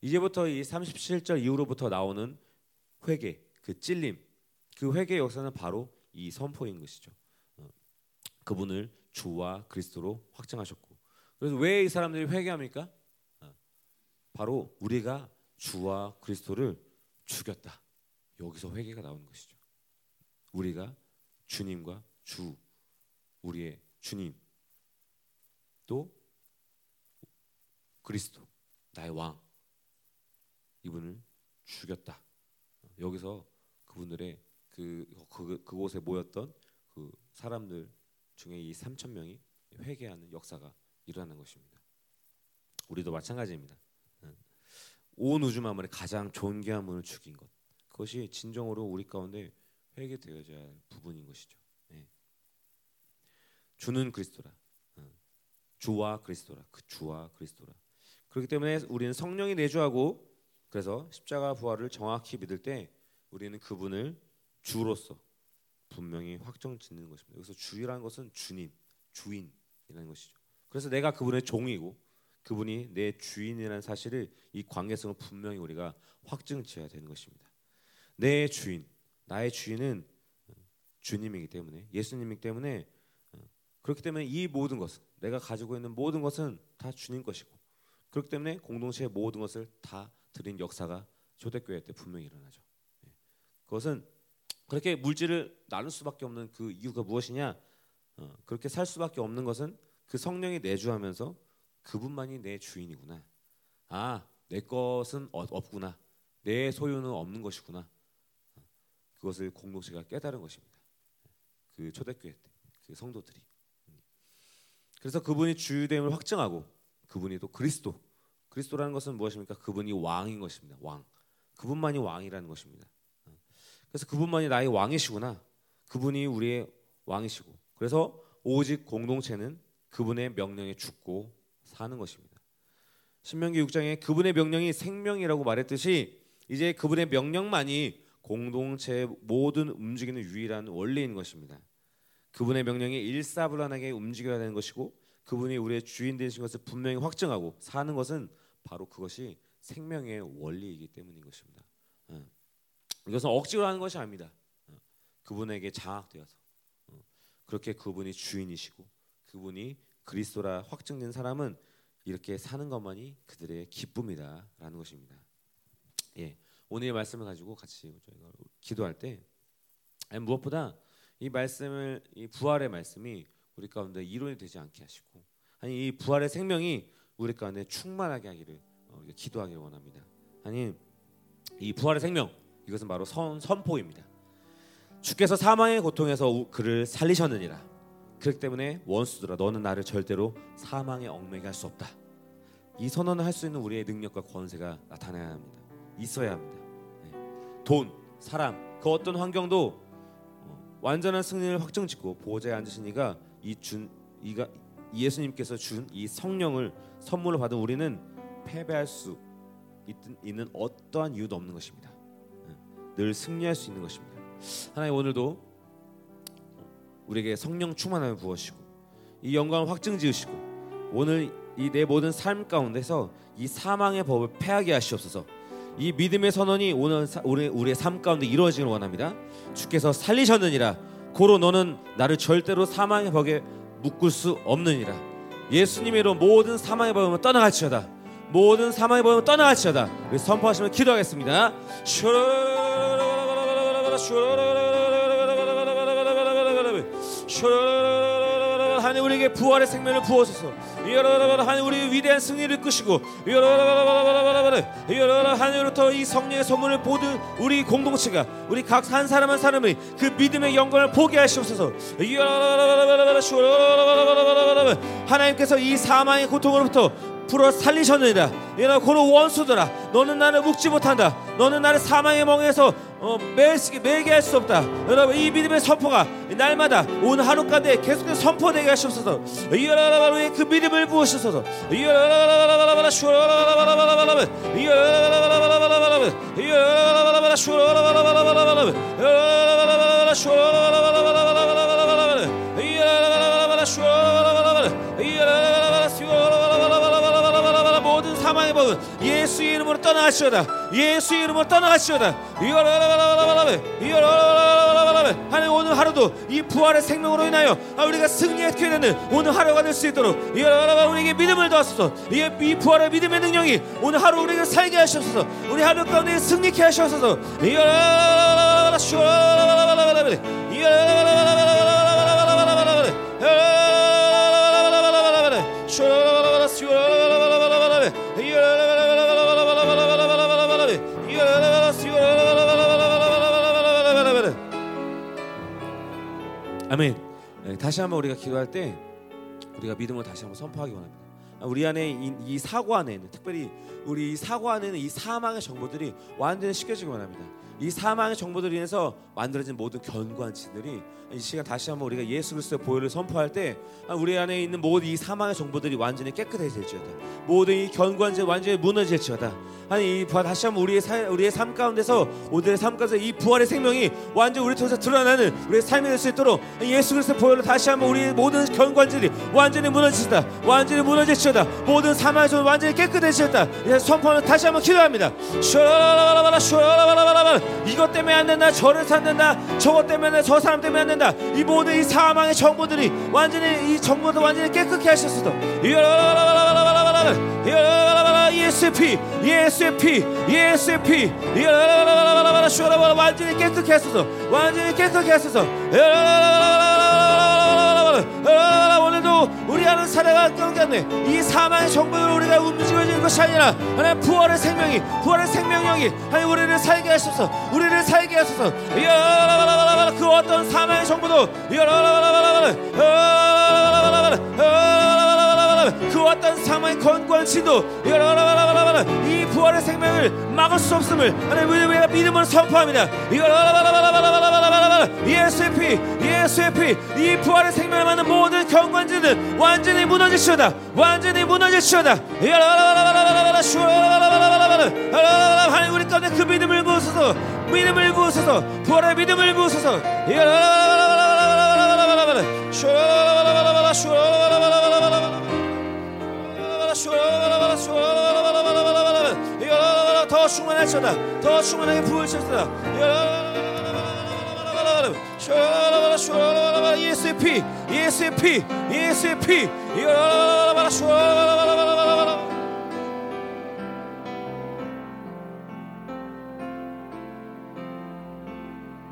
이제부터 이 37절 이후로부터 나오는 회개, 그 찔림, 그 회개 역사는 바로 이 선포인 것이죠. 어, 그분을 주와 그리스도로 확증하셨고. 그래서 왜 이 사람들이 회개합니까? 어, 바로 우리가 주와 그리스도를 죽였다. 여기서 회개가 나오는 것이죠. 우리가 주님과 주, 우리의 주님, 또 그리스도, 나의 왕, 이분을 죽였다. 여기서 그분들의 그, 그 그곳에 모였던 그 사람들 중에 이 3천 명이 회개하는 역사가 일어나는 것입니다. 우리도 마찬가지입니다. 온 우주 만물의 가장 존귀한 분을 죽인 것. 그것이 진정으로 우리 가운데 회개되어야 할 부분인 것이죠. 네. 주는 그리스도라. 어. 주와 그리스도라. 그 주와 그리스도라. 그렇기 때문에 우리는 성령이 내주하고 그래서 십자가 부활을 정확히 믿을 때 우리는 그분을 주로서 분명히 확정 짓는 것입니다. 여기서 주라는 것은 주님, 주인이라는 것이죠. 그래서 내가 그분의 종이고 그분이 내 주인이라는 사실을 이 관계성을 분명히 우리가 확증 지어야 되는 것입니다. 내 주인, 나의 주인은 주님이기 때문에 예수님이기 때문에 그렇기 때문에 이 모든 것은 내가 가지고 있는 모든 것은 다 주님 것이고 그렇기 때문에 공동체의 모든 것을 다 드린 역사가 초대교회 때 분명히 일어나죠. 예. 그것은 그렇게 물질을 나눌 수밖에 없는 그 이유가 무엇이냐? 어, 그렇게 살 수밖에 없는 것은 그 성령이 내주하면서 그분만이 내 주인이구나. 아, 내 것은 없구나. 내 소유는 없는 것이구나. 그것을 공동체가 깨달은 것입니다. 그 초대교회 때, 그 성도들이. 그래서 그분이 주됨을 확증하고 그분이 또 그리스도. 그리스도라는 것은 무엇입니까? 그분이 왕인 것입니다. 왕. 그분만이 왕이라는 것입니다. 그래서 그분만이 나의 왕이시구나. 그분이 우리의 왕이시고. 그래서 오직 공동체는 그분의 명령에 죽고 사는 것입니다. 신명기 6장에 그분의 명령이 생명이라고 말했듯이 이제 그분의 명령만이 공동체의 모든 움직이는 유일한 원리인 것입니다. 그분의 명령이 일사불란하게 움직여야 되는 것이고 그분이 우리의 주인 되신 것을 분명히 확증하고 사는 것은 바로 그것이 생명의 원리이기 때문인 것입니다. 예. 이것은 억지로 하는 것이 아닙니다. 예. 그분에게 장악되어서 어. 그렇게 그분이 주인이시고 그분이 그리스도라 확증된 사람은 이렇게 사는 것만이 그들의 기쁨이다라는 것입니다. 예. 오늘의 말씀을 가지고 같이 저희가 기도할 때 무엇보다 이 말씀을 이 부활의 말씀이 우리 가운데 이론이 되지 않게 하시고 아니 이 부활의 생명이 우리 가운데 충만하게 하기를 어, 기도하기 원합니다. 아니 이 부활의 생명 이것은 바로 선, 선포입니다. 주께서 사망의 고통에서 그를 살리셨느니라. 그렇기 때문에 원수들아 너는 나를 절대로 사망에 얽매게 할 수 없다. 이 선언을 할 수 있는 우리의 능력과 권세가 나타나야 합니다. 있어야 합니다. 돈, 사람, 그 어떤 환경도 어, 완전한 승리를 확정짓고 보호자에 앉으신 이가 이 준 이가 예수님께서 준 이 성령을 선물로 받은 우리는 패배할 수 있는 어떠한 이유도 없는 것입니다. 예, 늘 승리할 수 있는 것입니다. 하나님 오늘도 우리에게 성령 충만함을 부으시고 이 영광을 확증 지으시고 오늘 이 내 모든 삶 가운데서 이 사망의 법을 패하게 하시옵소서. 이 믿음의 선언이 오늘 우리 우리의 삶 가운데 이루어지길 원합니다. 주께서 살리셨느니라. 고로 너는 나를 절대로 사망의 벽에 묶을 수 없느니라. 예수님의로 모든 사망의 법을 떠나갈지어다. 모든 사망의 법을 떠나갈지어다. 우리 선포하시면 기도하겠습니다. 하나님 우리에게 부활의 생명을 부어소서. 하나님 우리 위대한 승리를 끄시고 하나님으로부터 이 성령의 선물을 모든 우리 공동체가 우리 각 한 사람 한 사람의 그 믿음의 영광을 보게 하시옵소서. 하나님께서 이 사망의 고통으로부터 풀어 살리셨느니라. 이나 고로 원수들아 너는 나를 묶지 못한다. 너는 나를 사망의 멍에서 어, 매게 매게 할 수 없다. 여러분 이 믿음의 선포가 날마다 온 하루 가운데 계속해서 선포되게 하시옵소서. 이여라라라라의 그 믿음을 부으시소서 이여라라라라라라라 슈라라라라라라라 이여라라라라라라라 이여라라라라라라 슈라라라라라라 이여라라라라라라 슈라라라라라라 이름으로 떠나가시오다 예수 이름으로 떠나가시오다 하나님 오늘 하루도 이 부활의 생명으로 인하여 아, 우리가 승리하게 되는 오늘 하루가 될 수 있도록 우리에게 믿음을 더하소서 이 부활의 믿음의 능력이 오늘 하루 우리가 살게 하셔서 우리 하루 가운데 승리케 하셔서 아멘. 다시 한번 우리가 기도할 때 우리가 믿음을 다시 한번 선포하기 원합니다. 우리 안에 이, 이 사고 안에 는 특별히 우리 사고 안에는 이 사망의 정보들이 완전히 씻겨지기 원합니다. 이 사망의 정보들로 인해서 만들어진 모든 견고한치들이 이 시간 다시 한번 우리가 예수 그리스도의 보혈을 선포할 때 아, 우리 안에 있는 모든 이 사망의 정보들이 완전히 깨끗해질지어다. 모든 이 견고한 지 완전히 무너질지어다. 아니 이 다시 한번 우리의 사, 우리의 삶 가운데서 오늘의 삶 가운데 이 부활의 생명이 완전 우리 통해서 드러나는 우리의 삶이 될 수 있도록 예수 그리스도의 보혈로 다시 한번 우리의 모든 견고한들이 완전히 무너지다. 완전히 무너질지어다. 모든 사망의 정보 완전히 깨끗해질다. 선포하면 다시 한번 기도합니다. 슈라라라라라 슈라라라라라 이것 때문에 안 된다. 저를 산다. 저것 때문에 저 사람 때문에 안 된다. 이 모든 이 사망의 정보들이 완전히 이 정보도 완전히 깨끗게 하셨어. 예수의 피, 예수의 피, 예수의 피, 완전히 깨끗게 하소서, 완전히 깨끗게 하소서. 우리 하는 사례가 경계하네 이 사망의 정보를 우리가 움직여지는 것이 아니라 하나님 부활의 생명이 부활의 생명력이 하나님 우리를 살게 하소서 우리를 살게 하소서 그 어떤 사망의 정보도 그 어떤 사망의 건고한 진도 이 부활의 생명을 막을 수 없음을 하나님 우리가 믿음으로 선포합니다 예수의 피 예수의 피이 부활의 생명을 막는 모든 경관지는 완전히 무너지시오다. 완전히 무너지시오다. 하나님 우리 가운데 그 믿음을 부으소서 믿음을 부으소서 부활의 믿음을 부으소서 더 충만하셔다 더 충만하게 부으셨다 예수의